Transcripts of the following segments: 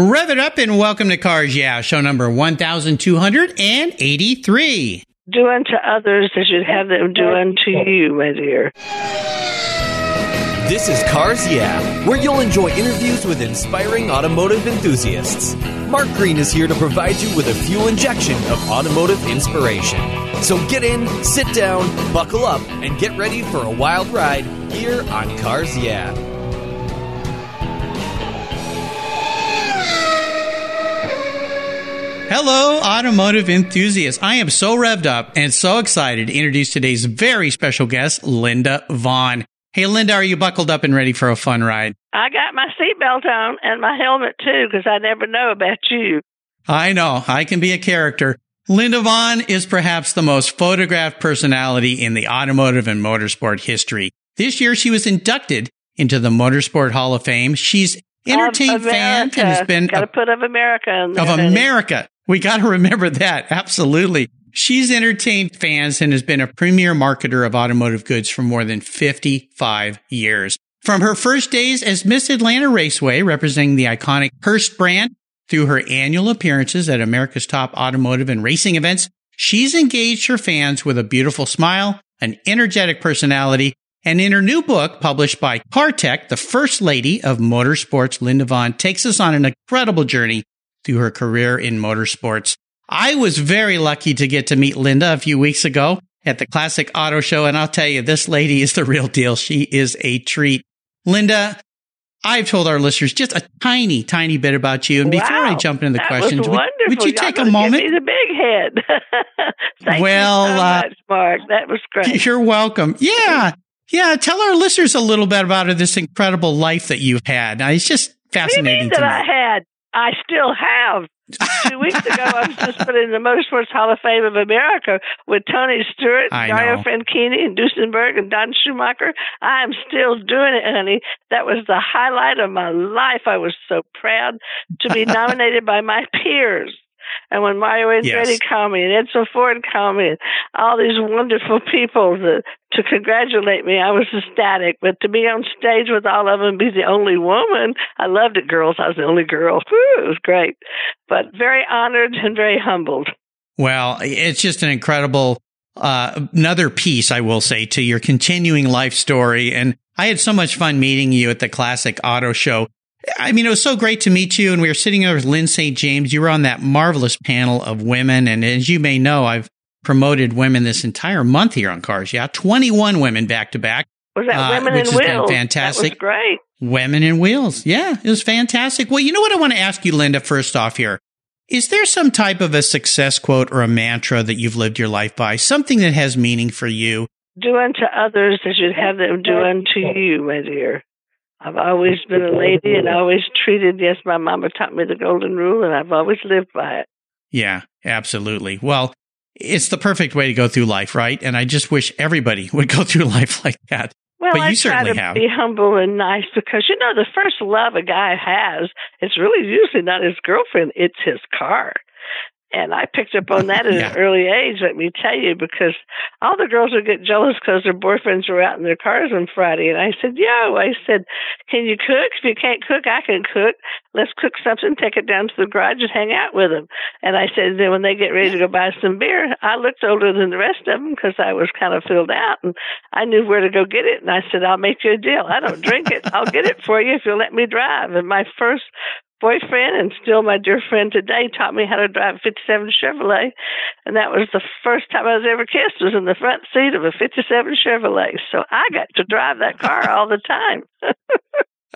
Rev it up and welcome to Cars Yeah, show number 1283. Do unto others as you'd have them do unto you, my dear. This is Cars Yeah, where you'll enjoy interviews with inspiring automotive enthusiasts. Mark Green is here to provide you with a fuel injection of automotive inspiration. So get in, sit down, buckle up, and get ready for a wild ride here on Cars Yeah. Hello, automotive enthusiasts. I am so revved up and so excited to introduce today's very special guest, Linda Vaughn. Hey, Linda, are you buckled up and ready for a fun ride? I got my seatbelt on and my helmet too, because I never know about you. I know. I can be a character. Linda Vaughn is perhaps the most photographed personality in the automotive and motorsport history. This year, she was inducted into the Motorsport Hall of Fame. She's entertained fans and has been got to put of America in there, of. America. We got to remember that. Absolutely. She's entertained fans and has been a premier marketer of automotive goods for more than 55 years. From her first days as Miss Atlanta Raceway, representing the iconic Hurst brand, through her annual appearances at America's top automotive and racing events, she's engaged her fans with a beautiful smile, an energetic personality, and in her new book, published by CarTech, the first lady of motorsports, Linda Vaughn, takes us on an incredible journey through her career in motorsports. I was very lucky to get to meet Linda a few weeks ago at the Classic Auto Show, and I'll tell you, this lady is the real deal. She is a treat. Linda, I've told our listeners just a tiny, tiny bit about you. And before Wow, I jump into the questions, would, would you Y'all take a moment? He's a big head. Thank Well, you so uh, much, Mark. That was great. You're welcome. Yeah. Yeah. Tell our listeners a little bit about this incredible life that you've had. Now, it's just What do you fascinating mean to that I had? I still have. Two weeks ago, I was just put in the Motorsports Hall of Fame of America with Tony Stewart, Dario. Franchitti, and Duesenberg, and Don Schumacher. I am still doing it, honey. That was the highlight of my life. I was so proud to be nominated by my peers. And when Mario Andretti Yes. called me and Edsel Ford called me and all these wonderful people to, to congratulate me, I was ecstatic. But to be on stage with all of them, be the only woman, I loved it, girls. I was the only girl. Whew, it was great. But very honored and very humbled. Well, it's just an incredible, uh, another piece, I will say, to your continuing life story. And I had so much fun meeting you at the Classic Auto Show. I mean, it was so great to meet you. And we were sitting there with Lyn St. James. You were on that marvelous panel of women. And as you may know, I've promoted women this entire month here on Cars. Yeah. 21 women back to back. Was that Uh, Women which in has been Wheels? fantastic. That was great. Women in Wheels. Yeah, it was fantastic. Well, you know what I want to ask you, Linda, first off here. Is there some type of a success quote or a mantra that you've lived your life by? Something that has meaning for you? Do unto others as you'd have them do unto you, my dear. I've always been a lady and always treated, yes, my mama taught me the golden rule, and I've always lived by it. Yeah, absolutely. Well, it's the perfect way to go through life, right? And I just wish everybody would go through life like that. Well, But I you try certainly to have. be humble and nice because you know the first love a guy has, it's really usually not his girlfriend; it's his car. And I picked up on that at Yeah. an early age, let me tell you, because all the girls would get jealous because their boyfriends were out in their cars on Friday. And I said, Yo, I said, Can you cook? If you can't cook, I can cook. Let's cook something, take it down to the garage and hang out with them. And I said, Then when they get ready to go buy some beer, I looked older than the rest of them because I was kind of filled out and I knew where to go get it. And I said, I'll make you a deal. I don't drink it. I'll get it for you if you'll let me drive. And my first boyfriend and still my dear friend today taught me how to drive a 57 Chevrolet. And that was the first time I was ever kissed was in the front seat of a 57 Chevrolet. So I got to drive that car all the time.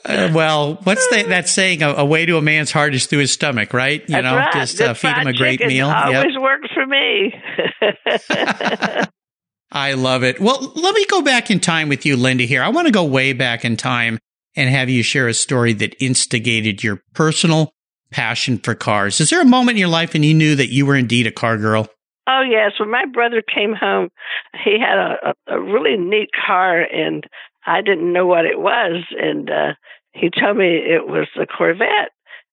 Uh, well, what's that, that saying? A, a way to a man's heart is through his stomach, right? You That's know, right. just uh, feed him a great meal. Yep. Always worked for me. I love it. Well, let me go back in time with you, Linda, here. I want to go way back in time and have you share a story that instigated your personal passion for cars. Is there a moment in your life when you knew that you were indeed a car girl? Oh yes, when my brother came home, he had a, a, a really neat car, and I didn't know what it was, and uh, he told me it was a Corvette,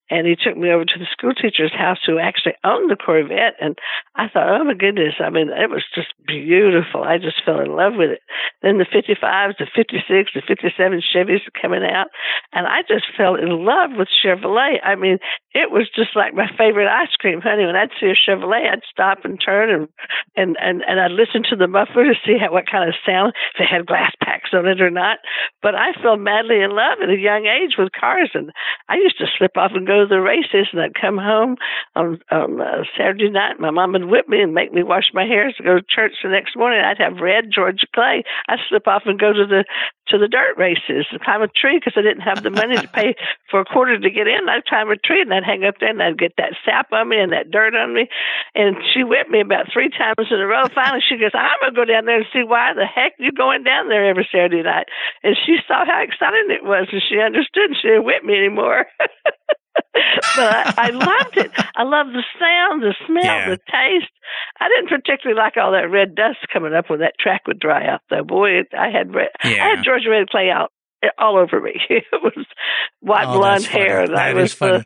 and he took me over to the school teacher's house who actually owned the Corvette. And I thought, oh my goodness, I mean, it was just beautiful. I just fell in love with it. Then the 55s, the 56, the 57 Chevys were coming out, and I just fell in love with Chevrolet. I mean, it was just like my favorite ice cream, honey. When I'd see a Chevrolet, I'd stop and turn and and and, and I'd listen to the muffler to see how, what kind of sound, if it had glass packs on it or not. But I fell madly in love at a young age with cars, and I used to slip off and go the races, and I'd come home on, on uh, Saturday night. My mom would whip me and make me wash my hair to go to church the next morning. I'd have red Georgia Clay. I'd slip off and go to the to the dirt races and climb a tree because I didn't have the money to pay for a quarter to get in. I'd climb a tree and I'd hang up there and I'd get that sap on me and that dirt on me. And she whipped me about three times in a row. Finally, she goes, I'm going to go down there and see why the heck you're going down there every Saturday night. And she saw how exciting it was and she understood and she didn't whip me anymore. but I, I loved it. I loved the sound, the smell, yeah. the taste. I didn't particularly like all that red dust coming up when that track would dry out, though. Boy, it, I had red, yeah. I had Georgia Red Clay out all over me. It was white oh, blonde hair, and I was uh,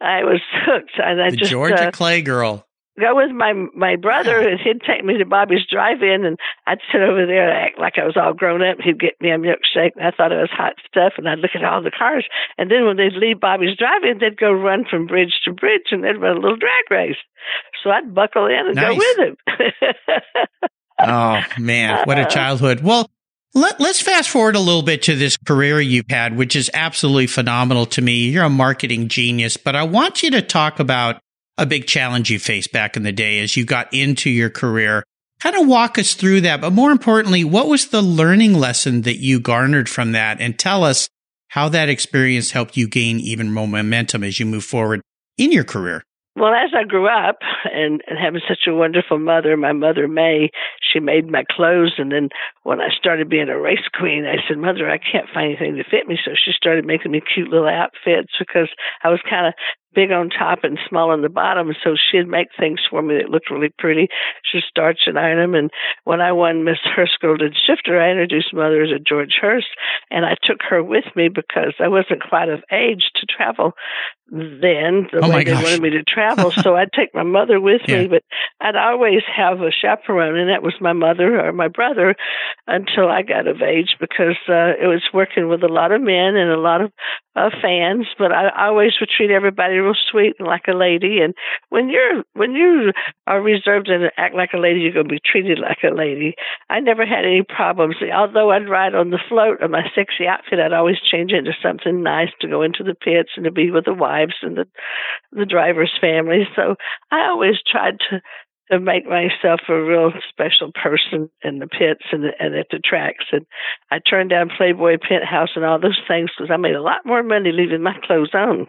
I was hooked. And I the just Georgia uh, Clay girl go with my my brother and he'd take me to Bobby's drive-in and I'd sit over there and act like I was all grown up. He'd get me a milkshake and I thought it was hot stuff and I'd look at all the cars and then when they'd leave Bobby's drive-in they'd go run from bridge to bridge and they'd run a little drag race. So I'd buckle in and nice. go with him. oh man, what a childhood. Well, let, us fast forward a little bit to this career you've had, which is absolutely phenomenal to me. You're a marketing genius, but I want you to talk about a big challenge you faced back in the day as you got into your career. Kind of walk us through that, but more importantly, what was the learning lesson that you garnered from that? And tell us how that experience helped you gain even more momentum as you move forward in your career. Well, as I grew up and, and having such a wonderful mother, my mother May, she made my clothes. And then when I started being a race queen, I said, Mother, I can't find anything to fit me. So she started making me cute little outfits because I was kind of big on top and small on the bottom. So she'd make things for me that looked really pretty. She'd starch and iron them. And when I won Miss Hurst Golden Shifter, I introduced mother as a George Hurst, and I took her with me because I wasn't quite of age to travel then the oh way they wanted me to travel. so I'd take my mother with yeah. me, but I'd always have a chaperone, and that was my mother or my brother until I got of age because uh, it was working with a lot of men and a lot of uh, fans. But I, I always would treat everybody real sweet and like a lady. And when you're when you are reserved and act like a lady, you're going to be treated like a lady. I never had any problems. Although I'd ride on the float of my sexy outfit, I'd always change into something nice to go into the pits and to be with the wife wives and the the drivers' families. So I always tried to to make myself a real special person in the pits and, and at the tracks. And I turned down Playboy Penthouse and all those things because I made a lot more money leaving my clothes on.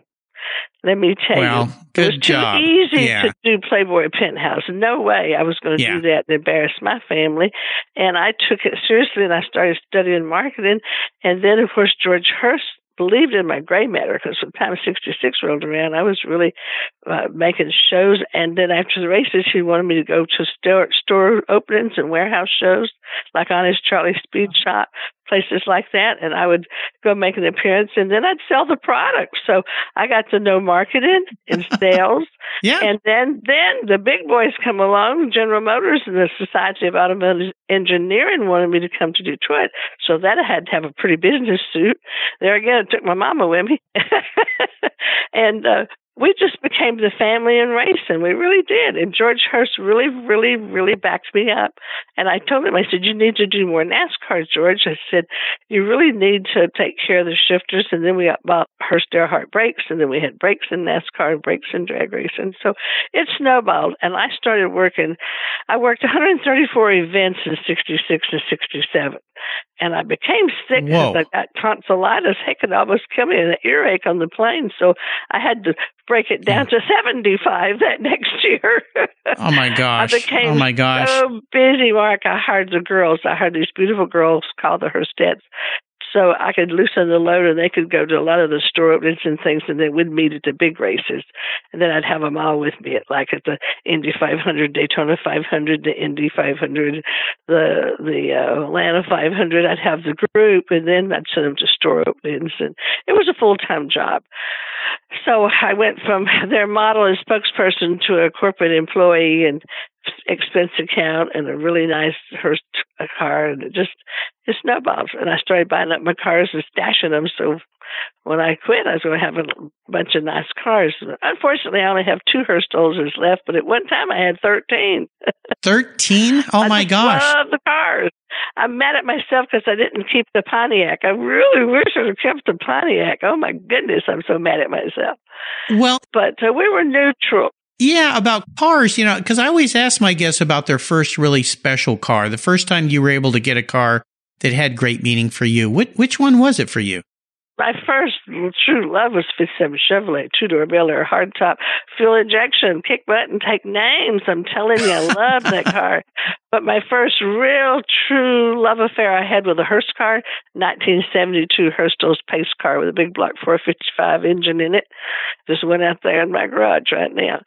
Let me tell well, you, good it was job. too easy yeah. to do Playboy Penthouse. No way I was going to yeah. do that and embarrass my family. And I took it seriously and I started studying marketing. And then, of course, George Hurst believed in my gray matter because the time 66 rolled around, I was really uh, making shows. And then after the races, she wanted me to go to store, store openings and warehouse shows, like Honest Charlie Speed Shop, places like that. And I would go make an appearance and then I'd sell the product. So I got to know marketing and sales. yeah. And then, then the big boys come along, General Motors and the Society of Automotive Engineering wanted me to come to Detroit. So that I had to have a pretty business suit. There again, I took my mama with me. and uh, we just became the family in racing. We really did. And George Hurst really, really, really backed me up. And I told him, I said, you need to do more NASCAR, George. I said, you really need to take care of the shifters. And then we got about Hurst Airheart brakes. And then we had brakes in NASCAR and brakes in drag racing. So it snowballed. And I started working. I worked 134 events in 66 and 67 and I became sick because I got tonsillitis. Heck, it almost killed me, an earache on the plane. So I had to break it down to 75 that next year. oh my gosh. I became oh my gosh. so busy, Mark. I hired the girls. I hired these beautiful girls called the Hurstettes so I could loosen the load and they could go to a lot of the store openings and things and then we'd meet at the big races. And then I'd have them all with me at like at the Indy 500, Daytona 500, the Indy 500, the, the uh, Atlanta 500. I'd have the group and then I'd send them to store openings and it was a full-time job. So I went from their model and spokesperson to a corporate employee and expense account and a really nice Hurst car, and it just it snowballed. And I started buying up my cars and stashing them. So when I quit, I was going to have a bunch of nice cars. Unfortunately, I only have two Hurst Olsers left, but at one time I had thirteen. Thirteen? Oh my gosh! Love the cars. I'm mad at myself because I didn't keep the Pontiac. I really wish I'd kept the Pontiac. Oh my goodness, I'm so mad at myself. Well, but uh, we were neutral. Yeah, about cars, you know, because I always ask my guests about their first really special car, the first time you were able to get a car that had great meaning for you. Which, which one was it for you? My first true love was 57 Chevrolet, two door Air hardtop, fuel injection, kick button, take names. I'm telling you, I love that car. But my first real true love affair I had with a Hurst car, 1972 Hurst's pace car with a big block 455 engine in it. Just went out there in my garage right now.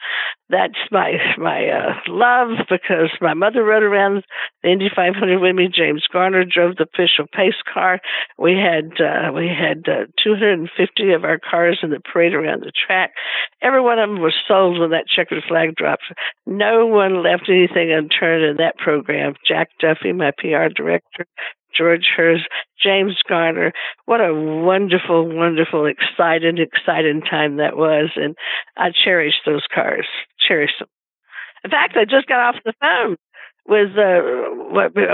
That's my my uh, love because my mother rode around the Indy 500 with me. James Garner drove the official pace car. We had uh, we had uh, 250 of our cars in the parade around the track. Every one of them was sold when that checkered flag dropped. No one left anything unturned in that program. Jack Duffy, my PR director, George Hurst, James Garner. What a wonderful, wonderful, exciting, exciting time that was. And I cherish those cars, cherish them. In fact, I just got off the phone with uh,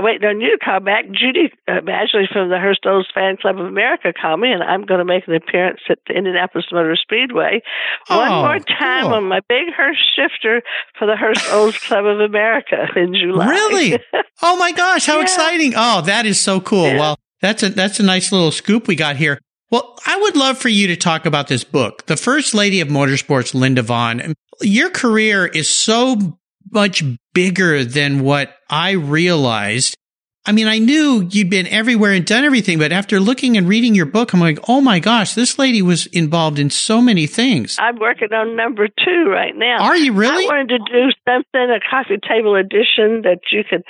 waiting on you to call back. Judy uh, Badgley from the Hurst Olds Fan Club of America called me, and I'm going to make an appearance at the Indianapolis Motor Speedway Oh, one more time cool. on my big Hurst shifter for the Hurst Olds Club of America in July. Really? Oh my gosh, how Yeah. exciting. Oh, that is so cool. Yeah. Well, that's a that's a nice little scoop we got here. Well, I would love for you to talk about this book, The First Lady of Motorsports, Linda Vaughn. Your career is so much bigger than what I realized. I mean, I knew you'd been everywhere and done everything, but after looking and reading your book, I'm like, oh my gosh, this lady was involved in so many things. I'm working on number two right now. Are you really? I wanted to do something, a coffee table edition that you could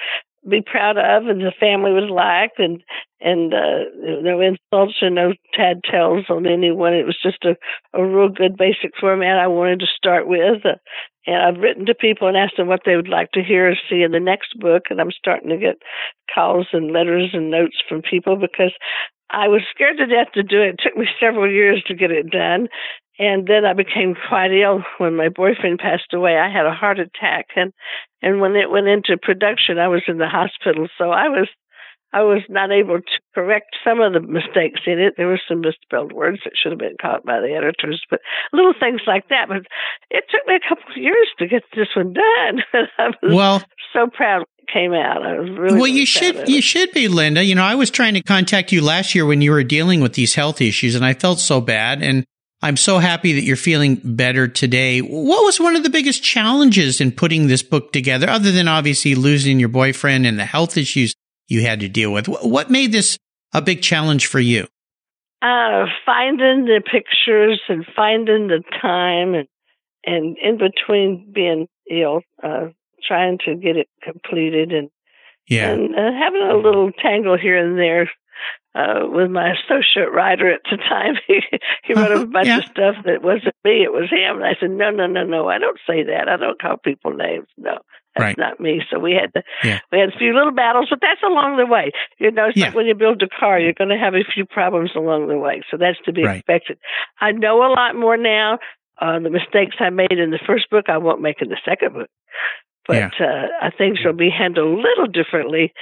be proud of and the family was like and and uh no insults or no tad tales on anyone. It was just a, a real good basic format I wanted to start with. Uh, and I've written to people and asked them what they would like to hear or see in the next book and I'm starting to get calls and letters and notes from people because I was scared to death to do it. It took me several years to get it done. And then I became quite ill when my boyfriend passed away. I had a heart attack and and when it went into production I was in the hospital. So I was I was not able to correct some of the mistakes in it. There were some misspelled words that should have been caught by the editors, but little things like that. But it took me a couple of years to get this one done. I was Well, so proud came out. I was really well, really you should you should be, Linda. You know, I was trying to contact you last year when you were dealing with these health issues, and I felt so bad. And I'm so happy that you're feeling better today. What was one of the biggest challenges in putting this book together, other than obviously losing your boyfriend and the health issues you had to deal with? What made this a big challenge for you? uh, finding the pictures and finding the time and and in between being ill, uh, trying to get it completed and Yeah, and uh, having a little tangle here and there uh, with my associate writer at the time. he, he wrote a bunch Yeah. of stuff that wasn't me; it was him. And I said, "No, no, no, no! I don't say that. I don't call people names. No, that's Right. not me." So we had to, Yeah. we had a few little battles, but that's along the way. You know, it's Yeah. like when you build a car, you're going to have a few problems along the way. So that's to be Right. expected. I know a lot more now. Uh, the mistakes I made in the first book, I won't make in the second book. But uh, I think she'll be handled a little differently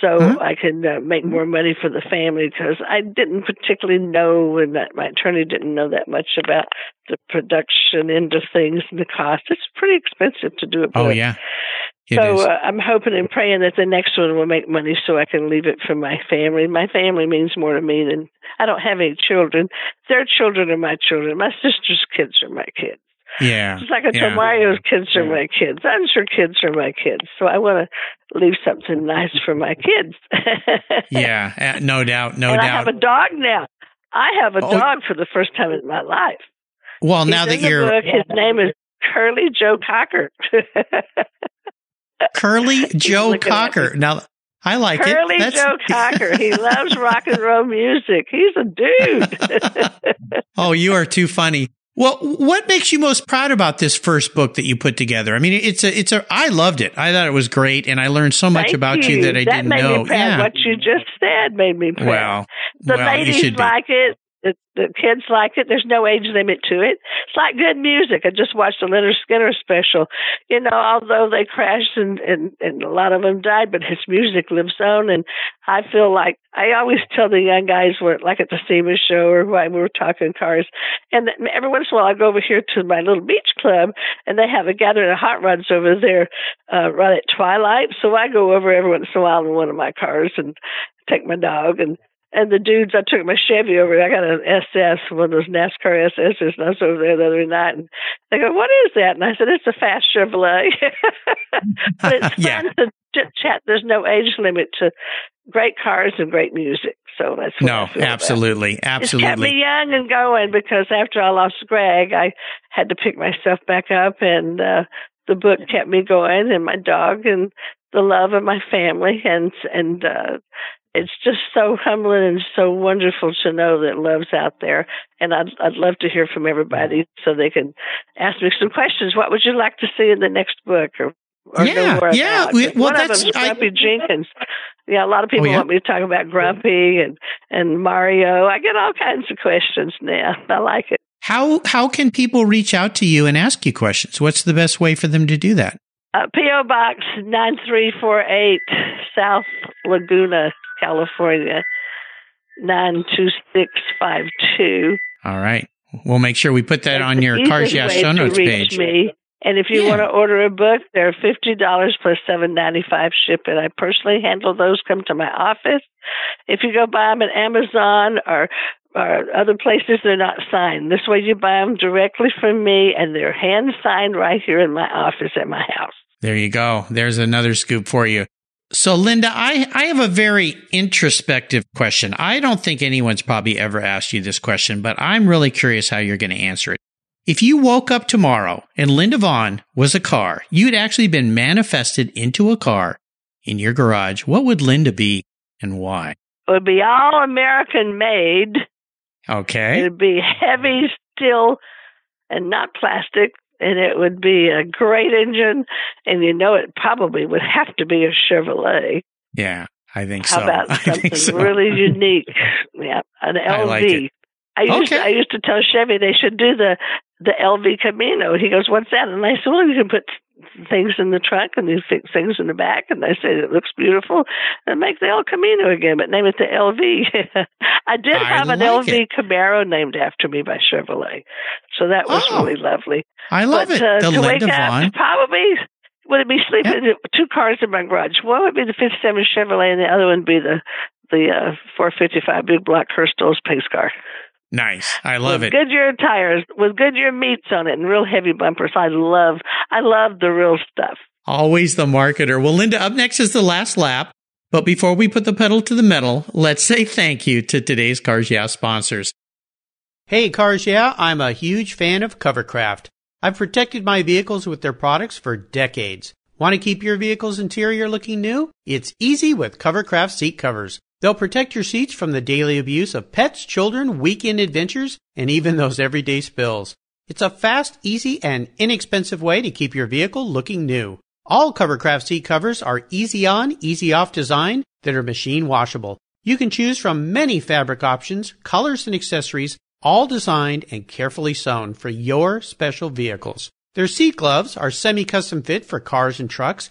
so Mhm. I can uh, make more money for the family because I didn't particularly know, and that my attorney didn't know that much about the production end of things and the cost. It's pretty expensive to do it. oh yeah, it so uh, I'm hoping and praying that the next one will make money so I can leave it for my family. My family means more to me than I don't have any children. Their children are my children. My sister's kids are my kids. Yeah. It's like I told yeah. Mario's kids are my kids. I'm sure kids are my kids. So I want to leave something nice for my kids. yeah, uh, no doubt, no and doubt. I have a dog now. I have a Oh. dog for the first time in my life. well, now He's that the you're book, his name is Curly Joe Cocker. Curly Joe Cocker. Now, I like Curly it. That's- Joe Cocker. He loves rock and roll music. He's a dude. oh, you are too funny. Well, what makes you most proud about this first book that you put together? I mean, it's a, it's a, I loved it. I thought it was great, and I learned so much Thank about you. that I that didn't know. Yeah. What you just said made me proud. Well, the well, you ladies like it. The, the kids like it. There's no age limit to it. It's like good music. I just watched a Lynyrd Skynyrd special. You know, although they crashed and, and, and a lot of them died, but his music lives on. And I feel like I always tell the young guys, we're like at the SEMA show or when we were talking cars, and every once in a while I go over here to my little beach club and they have a gathering of hot rods over there uh, right at twilight. So I go over every once in a while in one of my cars and take my dog and and the dudes, I took my Chevy over. I got an SS, one of those NASCAR SSs, and I was over there the other night. And they go, "What is that?" And I said, "It's a fast Chevrolet." but it's fun Yeah. to chit chat. There's no age limit to great cars and great music. So that's what No, feel about absolutely, It's kept me young and going because after I lost Greg, I had to pick myself back up, and uh, the book kept me going, and my dog, and the love of my family, and and uh, it's just so humbling and so wonderful to know that love's out there. And I'd I'd love to hear from everybody so they can ask me some questions. What would you like to see in the next book, or or Yeah, yeah, about? we- well, One of that's- them's I- Grumpy Jenkins. Yeah, a lot of people Oh, yeah? want me to talk about Grumpy and and Mario. I get all kinds of questions now. I like it. How how can people reach out to you and ask you questions? What's the best way for them to do that? Uh, P.O. Box 9348, South Laguna, California, 92652. All right, we'll make sure we put that That's on your Cars Yeah show notes reach page. Me. And if you Yeah. want to order a book, they're fifty dollars plus seven ninety five shipping. I personally handle those. Come to my office. If you go buy them at Amazon or or other places, they're not signed. This way, you buy them directly from me, and they're hand signed right here in my office at my house. There you go. There's another scoop for you. So, Linda, I, I have a very introspective question. I don't think anyone's probably ever asked you this question, but I'm really curious how you're going to answer it. If you woke up tomorrow and Linda Vaughn was a car, you'd actually been manifested into a car in your garage, what would Linda be and why? It would be all American made. Okay. It'd be heavy steel and not plastic, and it would be a great engine. And you know, it probably would have to be a Chevrolet. Yeah, I think How so. about something so. really unique? Yeah, an LV. I like. I used Okay. I used to tell Chevy they should do the the LV Camino. He goes, "What's that?" And I said, "Well, you can put things in the trunk and fix things in the back." And they said it looks beautiful, and make the El Camino again, but name it the LV. I did I have an LV it. Camaro named after me by Chevrolet, so that was Oh. really lovely. I love but it. Uh, the to Linda wake Vaughn. up, probably would it be sleeping in two cars in my garage? One would be the '57 Chevrolet, and the other one would be the the uh, 455 big block Hurst Olds pace car. Nice. I love with it. Goodyear tires with Goodyear meats on it and real heavy bumpers. I love, I love the real stuff. Always the marketer. Well, Linda, up next is the last lap. But before we put the pedal to the metal, let's say thank you to today's Cars Yeah sponsors. Hey, Cars Yeah, I'm a huge fan of Covercraft. I've protected my vehicles with their products for decades. Want to keep your vehicle's interior looking new? It's easy with Covercraft seat covers. They'll protect your seats from the daily abuse of pets, children, weekend adventures, and even those everyday spills. It's a fast, easy, and inexpensive way to keep your vehicle looking new. All Covercraft seat covers are easy on, easy off design that are machine washable. You can choose from many fabric options, colors, and accessories, all designed and carefully sewn for your special vehicles. Their seat gloves are semi-custom fit for cars and trucks,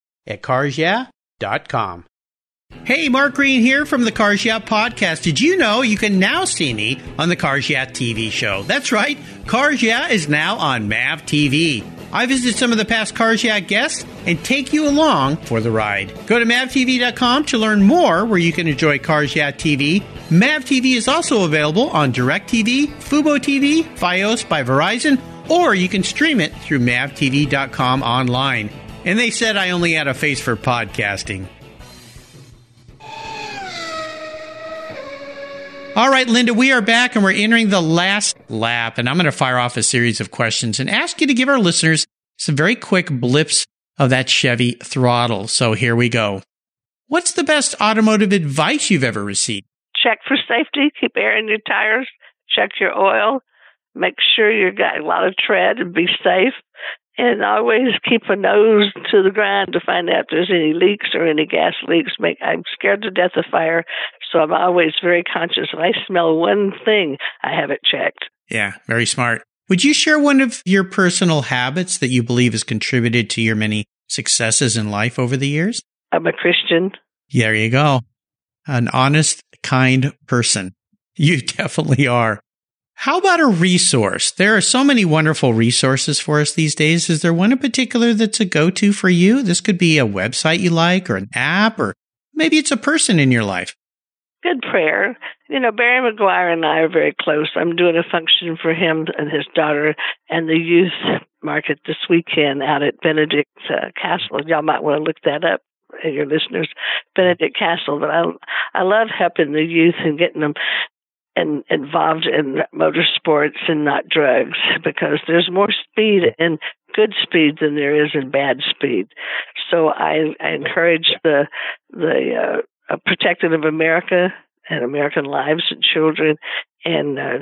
at carsyeah.com. Hey, Mark Green here from the Cars Yeah podcast. Did you know you can now see me on the Cars Yeah TV show? That's right, Cars Yeah is now on MAV TV. I visit some of the past Cars Yeah guests and take you along for the ride. Go to mavtv.com to learn more where you can enjoy Cars Yeah TV. MAV TV is also available on DirecTV, Fubo TV, Fios by Verizon, or you can stream it through mavtv.com online. And they said I only had a face for podcasting. All right, Linda, we are back and we're entering the last lap. And I'm going to fire off a series of questions and ask you to give our listeners some very quick blips of that Chevy throttle. So here we go. What's the best automotive advice you've ever received? Check for safety, keep air in your tires, check your oil, make sure you've got a lot of tread and be safe and always keep a nose to the ground to find out if there's any leaks or any gas leaks. Make I'm scared to death of fire, so I'm always very conscious. If I smell one thing, I have it checked. Yeah, very smart. Would you share one of your personal habits that you believe has contributed to your many successes in life over the years? I'm a Christian. There you go. An honest, kind person. You definitely are. How about a resource? There are so many wonderful resources for us these days. Is there one in particular that's a go to for you? This could be a website you like or an app, or maybe it's a person in your life. Good prayer. You know, Barry Meguiar and I are very close. I'm doing a function for him and his daughter and the youth market this weekend out at Benedict uh, Castle. Y'all might want to look that up your listeners, Benedict Castle. But I I love helping the youth and getting them and involved in motorsports and not drugs because there's more speed in good speed than there is in bad speed. So I, I encourage the the uh, protecting of America and American lives and children and uh,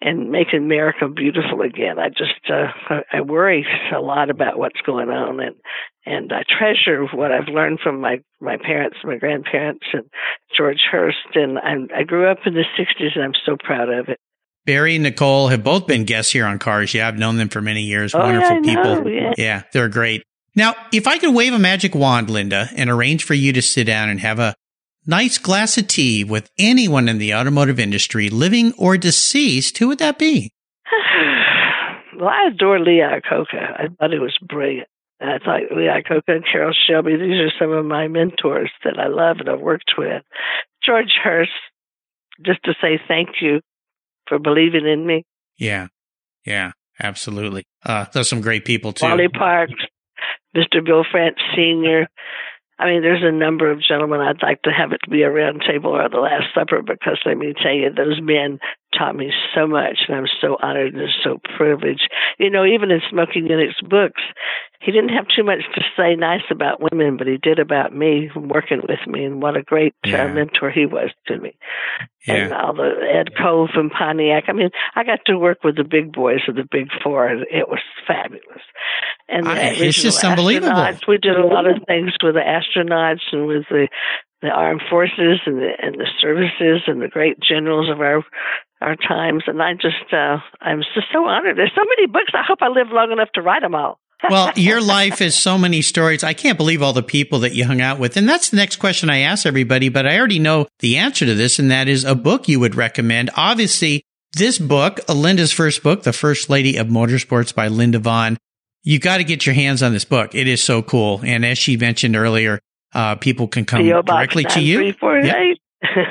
and making America beautiful again. I just uh, I worry a lot about what's going on, and and I treasure what I've learned from my my parents, my grandparents, and George Hurst. And I, I grew up in the '60s, and I'm so proud of it. Barry and Nicole have both been guests here on Cars. Yeah, I've known them for many years. Oh, Wonderful yeah, people. Know, yeah. yeah, they're great. Now, if I could wave a magic wand, Linda, and arrange for you to sit down and have a nice glass of tea with anyone in the automotive industry, living or deceased, who would that be? well, I adore Lee Iacocca. I thought it was brilliant. And I thought Lee Iacocca and Carroll Shelby, these are some of my mentors that I love and I've worked with. George Hurst, just to say thank you for believing in me. Yeah. Yeah, absolutely. Uh, there's some great people too. Wally Parks, Mr. Bill France Sr., I mean, there's a number of gentlemen I'd like to have it be a round table or the Last Supper because let me tell you, those men taught me so much, and I'm so honored and so privileged. You know, even in Smokey Yunick's books, he didn't have too much to say nice about women, but he did about me working with me, and what a great uh, yeah. uh, mentor he was to me. Yeah. And all the Ed Cole from Pontiac. I mean, I got to work with the big boys of the Big Four, and it was fabulous. And I, it's just unbelievable. We did a lot of things with the astronauts and with the the armed forces and the and the services and the great generals of our our times. And I just uh, I'm just so honored. There's so many books. I hope I live long enough to write them all. Well, your life is so many stories. I can't believe all the people that you hung out with. And that's the next question I ask everybody, but I already know the answer to this, and that is a book you would recommend. Obviously, this book, Linda's first book, The First Lady of Motorsports by Linda Vaughn, you got to get your hands on this book. It is so cool. And as she mentioned earlier, uh, people can come directly to you. Yep.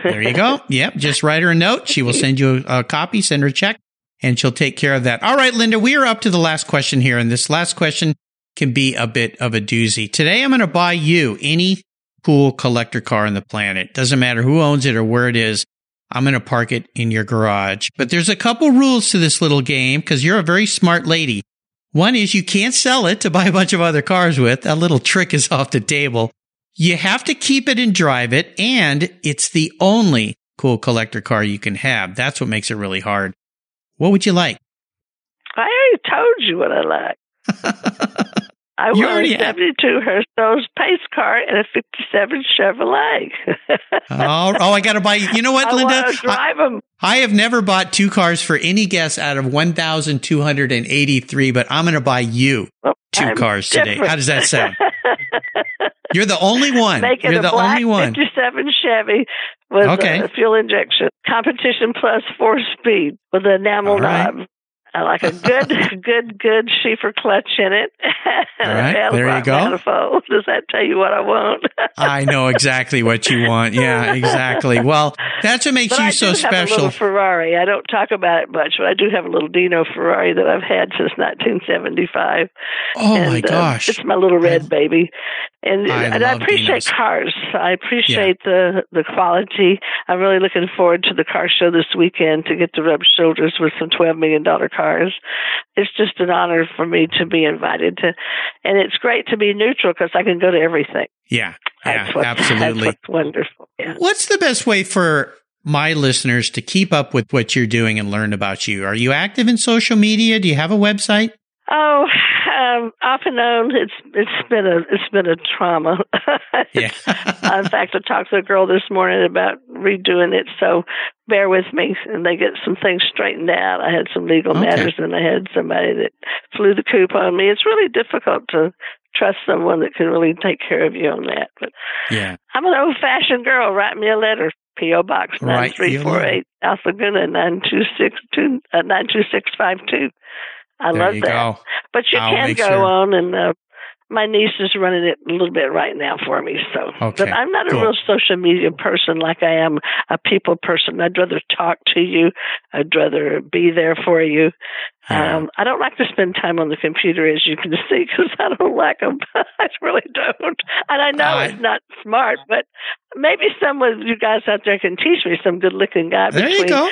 there you go. Yep. Just write her a note. She will send you a, a copy, send her a check, and she'll take care of that. All right, Linda, we are up to the last question here. And this last question can be a bit of a doozy. Today, I'm going to buy you any cool collector car on the planet. Doesn't matter who owns it or where it is. I'm going to park it in your garage. But there's a couple rules to this little game because you're a very smart lady. One is you can't sell it to buy a bunch of other cars with. That little trick is off the table. You have to keep it and drive it, and it's the only cool collector car you can have. That's what makes it really hard. What would you like? I already told you what I like. I You want already a have- 72 Hurst Olds pace car and a 57 Chevrolet. oh, oh, I got to buy. You know what, I Linda? drive them. I have never bought two cars for any guest out of 1,283, but I'm going to buy you two I'm cars today. How does that sound? You're the only one. Make it You're the only one. 57 Chevy with Okay. a fuel injection, competition plus four speed with an enamel right. knob. I like a good, good, good Schiefer clutch in it. All right, there you go. Manifold. Does that tell you what I want? I know exactly what you want. Yeah, exactly. Well, that's what makes But you I so do have a special. little Ferrari. I don't talk about it much, but I do have a little Dino Ferrari that I've had since 1975. Oh and, my uh, gosh. it's my little red I- baby, and I and I appreciate Dinos. cars. I appreciate the the quality. I'm really looking forward to the car show this weekend to get to rub shoulders with some 12 million dollar cars. It's just an honor for me to be invited to, and it's great to be neutral because I can go to everything. yeah, yeah, what, absolutely. That's wonderful. Yeah. What's the best way for my listeners to keep up with what you're doing and learn about you? Are you active in social media? Do you have a website? Oh, um, off and on, it's it's been a it's been a trauma. Yeah. in fact, I talked to a girl this morning about redoing it, so bear with me, and they get some things straightened out. I had some legal Okay. matters, and I had somebody that flew the coop on me. It's really difficult to trust someone that can really take care of you on that. But yeah. I'm an old fashioned girl. Write me a letter. P.O. Box nine three four eight Write three you a four letter. eight South Laguna nine two six two uh, nine two six five two. I There love that. go. But you I'll can go sure. on, and uh, my niece is running it a little bit right now for me. So, Okay, but I'm not cool. a real social media person like I am a people person. I'd rather talk to you. I'd rather be there for you. Yeah. Um, I don't like to spend time on the computer, as you can see, because I don't like them. I really don't. And I know I- it's not smart, but maybe some of you guys out there can teach me some good looking guy there between you go.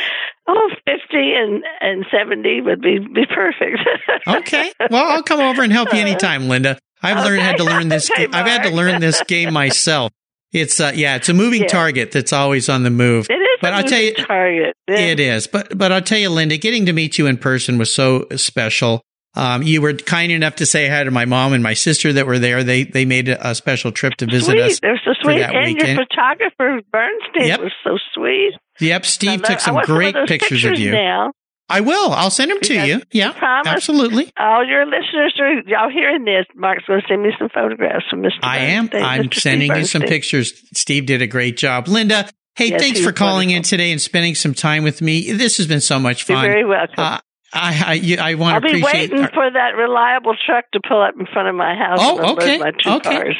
oh, 50 and, and 70 would be, be perfect. Okay. Well, I'll come over and help you anytime, Linda. I've learned had to learn this. Okay, I've had to learn this game myself. It's uh, yeah, it's a moving Yeah. target that's always on the move. It is But a I'll tell you- moving target. Yeah. It is, but but I'll tell you, Linda, getting to meet you in person was so special. Um, you were kind enough to say hi to my mom and my sister that were there. They they made a, a special trip to visit sweet. us. They're so sweet. And weekend. your photographer, Bernstein, Yep. was so sweet. Yep, Steve took I some great those pictures, of you. Now. I will. I'll send them to you. Yeah, Promise. absolutely. All your listeners are y'all hearing this. Mark's going to send me some photographs from Mr. I am. I'm Mr. Steve sending you some pictures. Steve did a great job. Linda, hey, Yes, thanks for calling in today and spending some time with me. This has been so much You're fun. very welcome. Uh, I I, you- I want I'll to be appreciate. waiting for that reliable truck to pull up in front of my house Oh, and okay. my two Okay. cars.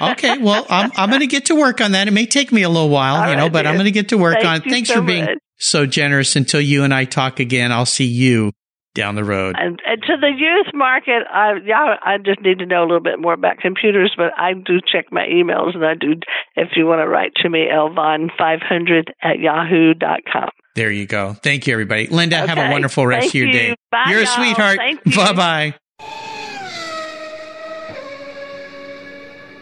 Okay, well, I'm I'm going to get to work on that. It may take me a little while, All you know, right, but I'm going to get to work Thank on. it. Thanks so for being much. so generous. Until you and I talk again, I'll see you down the road. And, and to the youth market, I y'all, I just need to know a little bit more about computers, but I do check my emails, and I do. If you want to write to me, elvon500 at yahoo dot com. There you go. Thank you, everybody. Linda, have a wonderful rest Thank of your you. day. Bye, You're a y'all. sweetheart. Thank you. Bye bye.